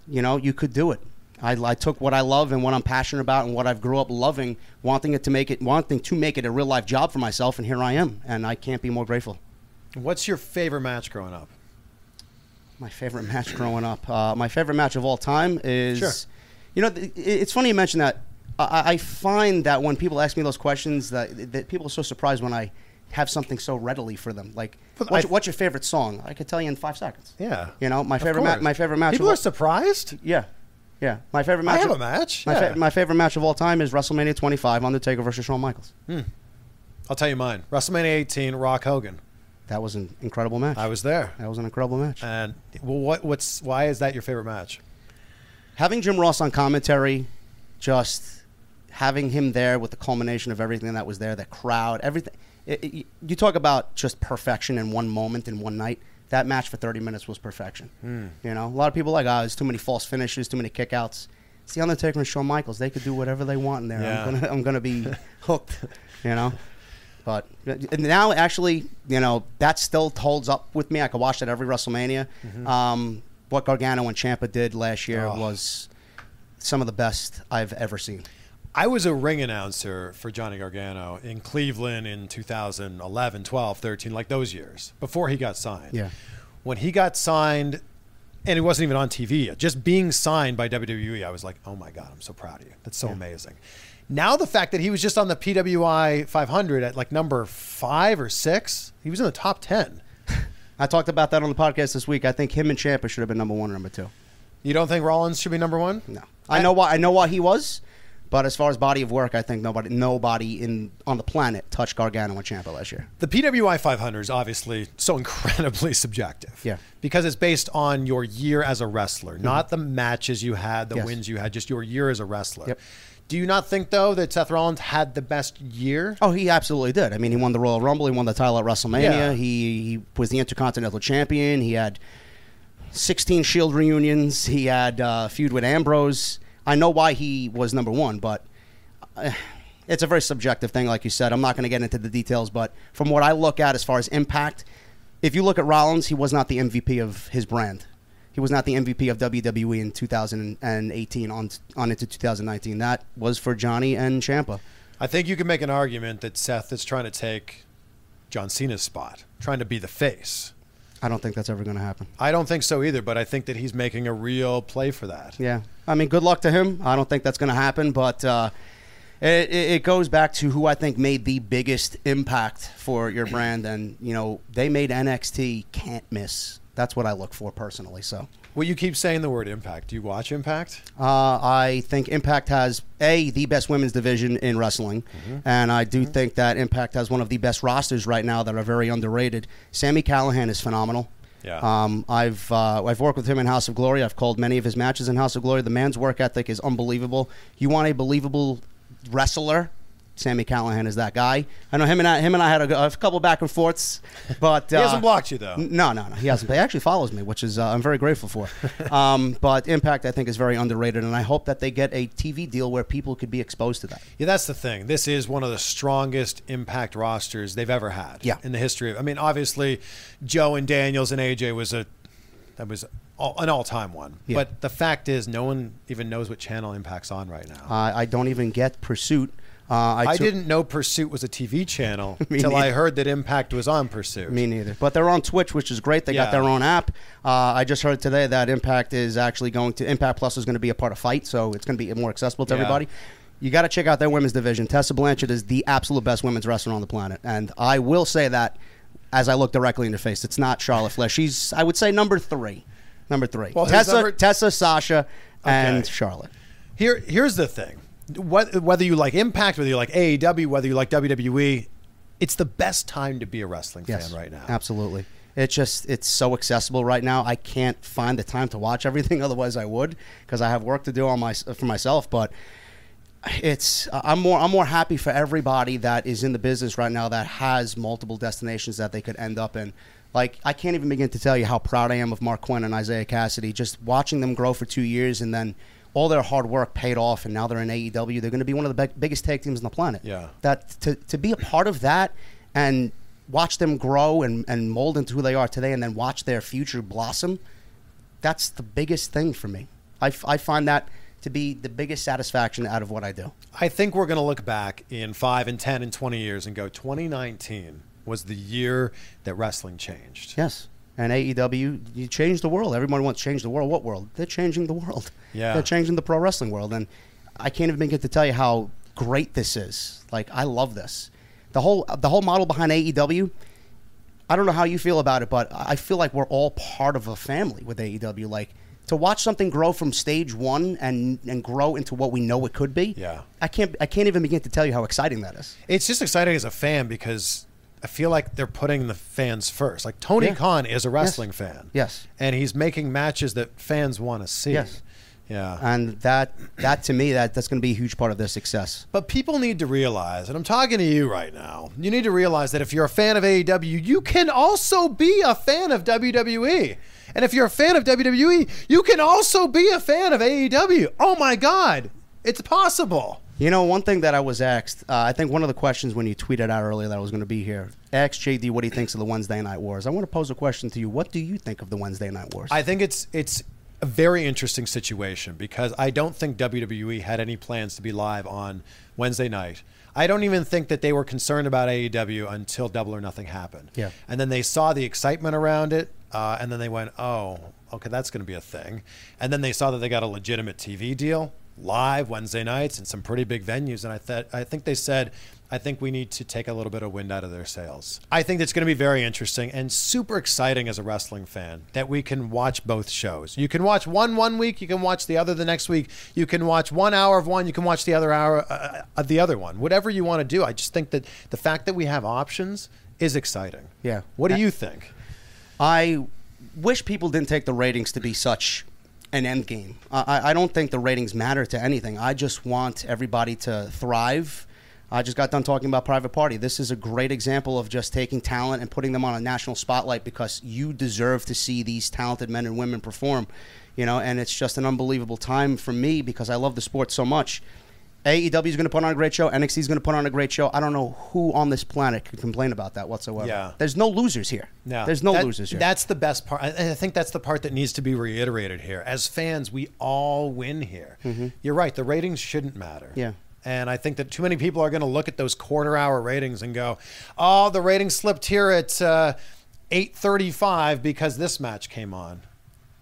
you know, you could do it. I, I took what I love and what I'm passionate about and what I've grew up loving, wanting it to make it, wanting to make it a real life job for myself, and here I am, and I can't be more grateful. What's your favorite match growing up? My favorite match growing up, uh, my favorite match of all time is, Sure. you know, th- it's funny you mention that. I, I find that when people ask me those questions, that, that people are so surprised when I have something so readily for them. Like, what's, I- what's your favorite song? I could tell you in five seconds. Yeah. You know, my favorite, ma- my favorite match. People are surprised. Yeah, yeah. My favorite match. I have of- a match. My, yeah. fa- my favorite match of all time is WrestleMania 25, Undertaker versus Shawn Michaels. Hmm. I'll tell you mine. WrestleMania 18, Rock Hogan. That was an incredible match. I was there. that was an incredible match. And well, what what's why is that your favorite match? having Jim Ross on commentary, just having him there with the culmination of everything that was there, the crowd, everything. It, it- you talk about just perfection in one moment, in one night. That match for 30 minutes was perfection. Hmm. You know, a lot of people are like, oh, there's too many false finishes, too many kickouts. It's the Undertaker and Shawn Michaels. They could do whatever they want in there. Yeah. I'm gonna, I'm gonna be <laughs> hooked. You know. But and now, actually, you know that still holds up with me. I could watch that every WrestleMania. Mm-hmm. Um, what Gargano and Ciampa did last year Oh. was some of the best I've ever seen. I was a ring announcer for Johnny Gargano in Cleveland in 2011, 12, 13, like those years before he got signed. Yeah. When he got signed, and it wasn't even on TV yet, just being signed by WWE, I was like, oh my God, I'm so proud of you. That's so amazing. Now, the fact that he was just on the PWI 500 at like number five or six, he was in the top 10. <laughs> I talked about that on the podcast this week. I think him and Ciampa should have been number one or number two. You don't think Rollins should be number one? No, I know why. I know why he was, but as far as body of work, I think nobody, nobody in on the planet touched Gargano and Ciampa last year. The PWI 500 is obviously so <laughs> incredibly subjective. Yeah. Because it's based on your year as a wrestler, not the matches you had, the Yes. wins you had, just your year as a wrestler. Yep. Do you not think though that Seth Rollins had the best year? Oh, he absolutely did. I mean, he won the Royal Rumble. He won the title at WrestleMania. Yeah. He, he was the Intercontinental Champion. He had 16 Shield reunions. He had uh, feud with Ambrose. I know why he was number one, but uh, it's a very subjective thing, like you said. I'm not going to get into the details, but from what I look at as far as impact, if you look at Rollins, he was not the MVP of his brand. He was not the MVP of WWE in 2018 on on into 2019. That was for Johnny and Ciampa. I think you can make an argument that Seth is trying to take John Cena's spot, trying to be the face. I don't think that's ever going to happen. I don't think so either, but I think that he's making a real play for that. Yeah, I mean, good luck to him. I don't think that's going to happen, but uh, it, it it goes back to who I think made the biggest impact for your brand, and you know they made NXT can't miss. That's what I look for personally. So. Well, you keep saying the word impact. Do you watch Impact? Uh, I think Impact has a the best women's division in wrestling, and I do think that Impact has one of the best rosters right now that are very underrated. Sami Callihan is phenomenal. Yeah. Um, I've uh, I've worked with him in House of Glory. I've called many of his matches in House of Glory. The man's work ethic is unbelievable. You want a believable wrestler? Sami Callihan is that guy. I know him and I, him and I had a, a couple back and forths, but <laughs> He uh, hasn't blocked you though. no, no, no. He hasn't. He actually follows me, which is uh, I'm very grateful for. <laughs> Um, but Impact, I think, is very underrated, and I hope that they get a TV deal where people could be exposed to that. Yeah, that's the thing. This is one of the strongest impact rosters they've ever had. Yeah. In the history of I mean, obviously Joe and Daniels and AJ was a that was all, an all-time one. Yeah. But the fact is no one even knows what channel Impact's on right now. Uh, I don't even get Pursuit. Uh, I, I took- didn't know Pursuit was a TV channel <laughs> Me until I neither. heard that Impact was on Pursuit. Me neither. But they're on Twitch, which is great. They Yeah. got their own app. Uh, I just heard today that Impact is actually going to Impact Plus is going to be a part of FITE, so it's going to be more accessible to Yeah. everybody. You got to check out their women's division. Tessa Blanchard is the absolute best women's wrestler on the planet, and I will say that as I look directly in her face, it's not Charlotte Flair. She's I would say number three, number three. Well, who's Tessa, number- Tessa, Sasha, and Okay. Charlotte. Here, here's the thing: what, whether you like Impact, whether you like AEW, whether you like WWE, it's the best time to be a wrestling Yes, fan right now. Absolutely. It's just it's so accessible right now. I can't find the time to watch everything. <laughs> Otherwise, I would because I have work to do on my for myself. But it's I'm more I'm more happy for everybody that is in the business right now that has multiple destinations that they could end up in. Like I can't even begin to tell you how proud I am of Marq Quen and Isiah Kassidy. Just watching them grow for two years and then all their hard work paid off, and now they're in AEW. They're going to be one of the big, biggest tag teams on the planet. Yeah. That to to be a part of that and watch them grow and, and mold into who they are today, and then watch their future blossom. That's the biggest thing for me. I, f- I find that to be the biggest satisfaction out of what I do. I think we're going to look back in five and 10 and 20 years and go 2019 was the year that wrestling changed. Yes. And AEW, you change the world. Everyone wants to change the world. What world? They're changing the world. Yeah. <laughs> They're changing the pro wrestling world. And I can't even begin to tell you how great this is. Like, I love this. The whole, the whole model behind AEW, I don't know how you feel about it, but I feel like we're all part of a family with AEW. Like, to watch something grow from stage one and, and grow into what we know it could be, Yeah. I can't I can't even begin to tell you how exciting that is. It's just exciting as a fan because I feel like they're putting the fans first. Like Tony Yeah. Khan is a wrestling fan. Yes. And he's making matches that fans want to see. Yes. Yeah. And that that to me that that's going to be a huge part of their success. But people need to realize, and I'm talking to you right now, you need to realize that if you're a fan of AEW, you can also be a fan of WWE. And if you're a fan of WWE, you can also be a fan of AEW. Oh my God, it's possible. You know, one thing that I was asked, uh, I think one of the questions when you tweeted out earlier that I was going to be here, asked JD what he thinks of the Wednesday Night Wars. I want to pose a question to you. What do you think of the Wednesday Night Wars? I think it's it's a very interesting situation because I don't think WWE had any plans to be live on Wednesday night. I don't even think that they were concerned about AEW until Double or Nothing happened. Yeah. And then they saw the excitement around it, uh, and then they went, "Oh, okay, that's going to be a thing." And then they saw that they got a legitimate TV deal, live Wednesday nights in some pretty big venues, and I thought I think they said. I think we need to take a little bit of wind out of their sails. I think that's going to be very interesting and super exciting as a wrestling fan that we can watch both shows. You can watch one one week, you can watch the other the next week. You can watch one hour of one, you can watch the other hour uh, of the other one. Whatever you want to do. I just think that the fact that we have options is exciting. Yeah. What do you think? I wish people didn't take the ratings to be such an end game. I, I- don't think the ratings matter to anything. I just want everybody to thrive. I just got done talking about Private Party. This is a great example of just taking talent and putting them on a national spotlight because you deserve to see these talented men and women perform. You know, and it's just an unbelievable time for me because I love the sport so much. AEW is going to put on a great show. NXT is going to put on a great show. I don't know who on this planet could complain about that whatsoever. Yeah. There's no losers here. No, There's no That- losers here. That's the best part. And I think that's the part that needs to be reiterated here. As fans, we all win here. You're right. The ratings shouldn't matter. Mm-hmm. Yeah. And I think that too many people are going to look at those quarter hour ratings and go, "Oh, the ratings slipped here at uh, 8:35 because this match came on."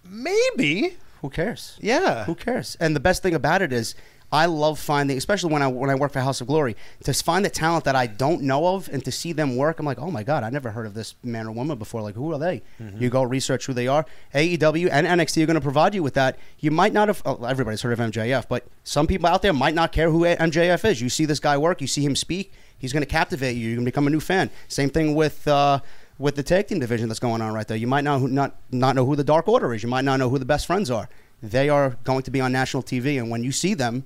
Maybe. Who cares? Yeah. Who cares? And the best thing about it is, I love finding, especially when I when I work for House of Glory, to find the talent that I don't know of and to see them work. I'm like, oh my god, I never heard of this man or woman before. Like, who are they? You go research who they are. AEW and NXT are going to provide you with that. You might not have. Oh, everybody's heard of MJF, but some people out there might not care who MJF is. You see this guy work, you see him speak. He's going to captivate you. You're going to become a new fan. Same thing with. Uh, with the tag team division that's going on right there, you might not not not know who the Dark Order is. You might not know who the best friends are. They are going to be on national TV, and when you see them,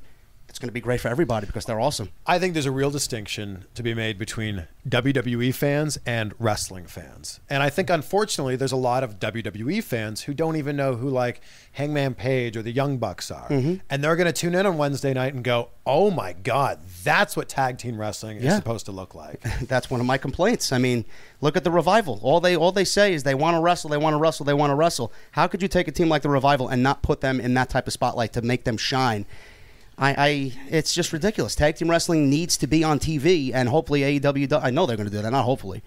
it's going to be great for everybody because they're awesome. I think there's a real distinction to be made between WWE fans and wrestling fans. And I think, unfortunately, there's a lot of WWE fans who don't even know who, like, Hangman Page or the Young Bucks are. Mm-hmm. And they're going to tune in on Wednesday night and go, oh my God, that's what tag team wrestling is Yeah. supposed to look like. <laughs> That's one of my complaints. I mean, look at the revival. All they all they say is they want to wrestle, they want to wrestle, they want to wrestle. How could you take a team like the revival and not put them in that type of spotlight to make them shine? I, I it's just ridiculous. Tag team wrestling needs to be on TV, and hopefully AEW. I know they're going to do that. Not hopefully.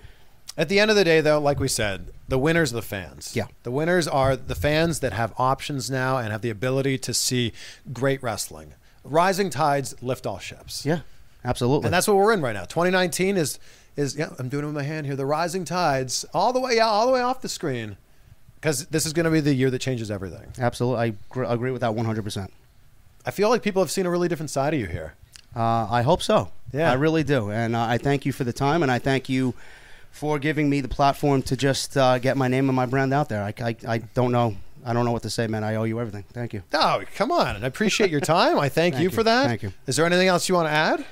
At the end of the day, though, like we said, the winners are the fans. Yeah. The winners are the fans that have options now and have the ability to see great wrestling. Rising tides lift all ships. Yeah, absolutely. And that's what we're in right now. 2019 is is yeah, I'm doing it with my hand here. The rising tides all the way out, all the way off the screen, because this is going to be the year that changes everything. absolutely. I gr- agree with that one hundred percent. I feel like people have seen a really different side of you here. Uh, I hope so. Yeah. I really do. And uh, I thank you for the time, and I thank you for giving me the platform to just uh, get my name and my brand out there. I, I, I don't know. I don't know what to say, man. I owe you everything. Thank you. Oh, come on! I appreciate your time. I thank, <laughs> Thank you you. for that. Thank you. Is there anything else you want to add?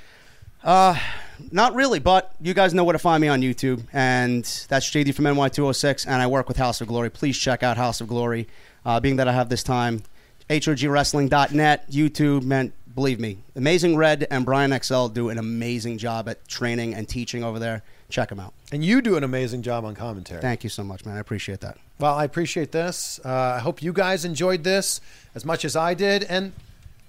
Not really, but you guys know where to find me on YouTube, and that's JD from NY206, and I work with House of Glory. Please check out House of Glory. Uh, being that I have this time, HOGWrestling.net, YouTube, man, believe me, Amazing Red and Brian XL do an amazing job at training and teaching over there. Check them out. And you do an amazing job on commentary. Thank you so much, man. I appreciate that. Well, I appreciate this. Uh, I hope you guys enjoyed this as much as I did. And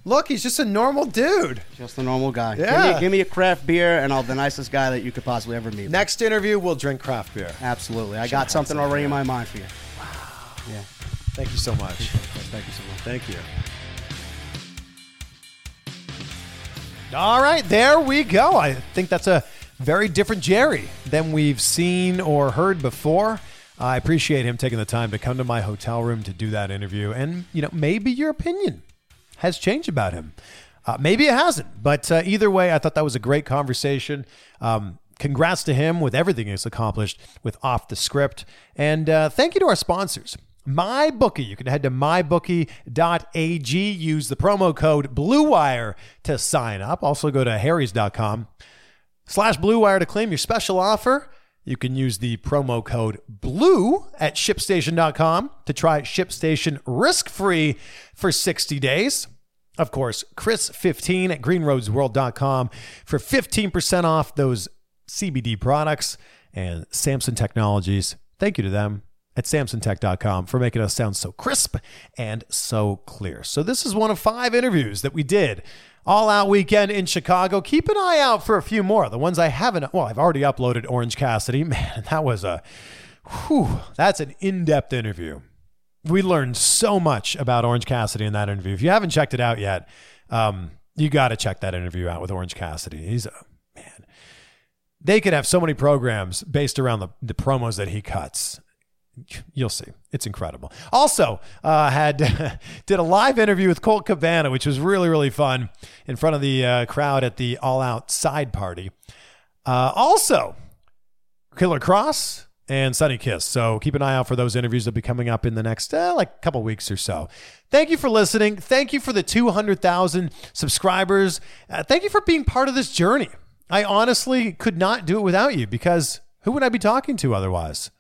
look, he's just a normal dude. Just a normal guy. Yeah. Give me, give me a craft beer, and I'll the nicest guy that you could possibly ever meet. Next interview, we'll drink craft beer. Absolutely. I got something already in my mind for you. Wow. Yeah. Thank you so much. Thank you so much. Thank you. All right, there we go. I think that's a very different Jerry than we've seen or heard before. I appreciate him taking the time to come to my hotel room to do that interview. And, you know, maybe your opinion has changed about him. Uh, maybe it hasn't. But uh, either way, I thought that was a great conversation. Um, congrats to him with everything he's accomplished with Off the Script. And uh, thank you to our sponsors. MyBookie. You can head to mybookie.ag, use the promo code BlueWire to sign up. Also go to harrys.com slash BlueWire to claim your special offer. You can use the promo code BLUE at shipstation.com to try ShipStation risk-free for 60 days. Of course, Chris15 at greenroadsworld.com for 15% off those CBD products and Samson Technologies. Thank you to them at samsontech.com for making us sound so crisp and so clear. So this is one of five interviews that we did all out weekend in Chicago. Keep an eye out for a few more. The ones I haven't, well, I've already uploaded Orange Cassidy. <laughs> Man, that was a, whew, that's an in-depth interview. We learned so much about Orange Cassidy in that interview. If you haven't checked it out yet, um, you got to check that interview out with Orange Cassidy. He's a man. They could have so many programs based around the, the promos that he cuts. You'll see. It's incredible. Also, uh, had <laughs> did a live interview with Colt Cabana, which was really really fun in front of the uh, crowd at the All Out Side Party. Uh, also, Killer Kross and Sonny Kiss. So keep an eye out for those interviews that will be coming up in the next uh, like couple weeks or so. Thank you for listening. Thank you for the 200,000 subscribers. Uh, thank you for being part of this journey. I honestly could not do it without you because who would I be talking to otherwise?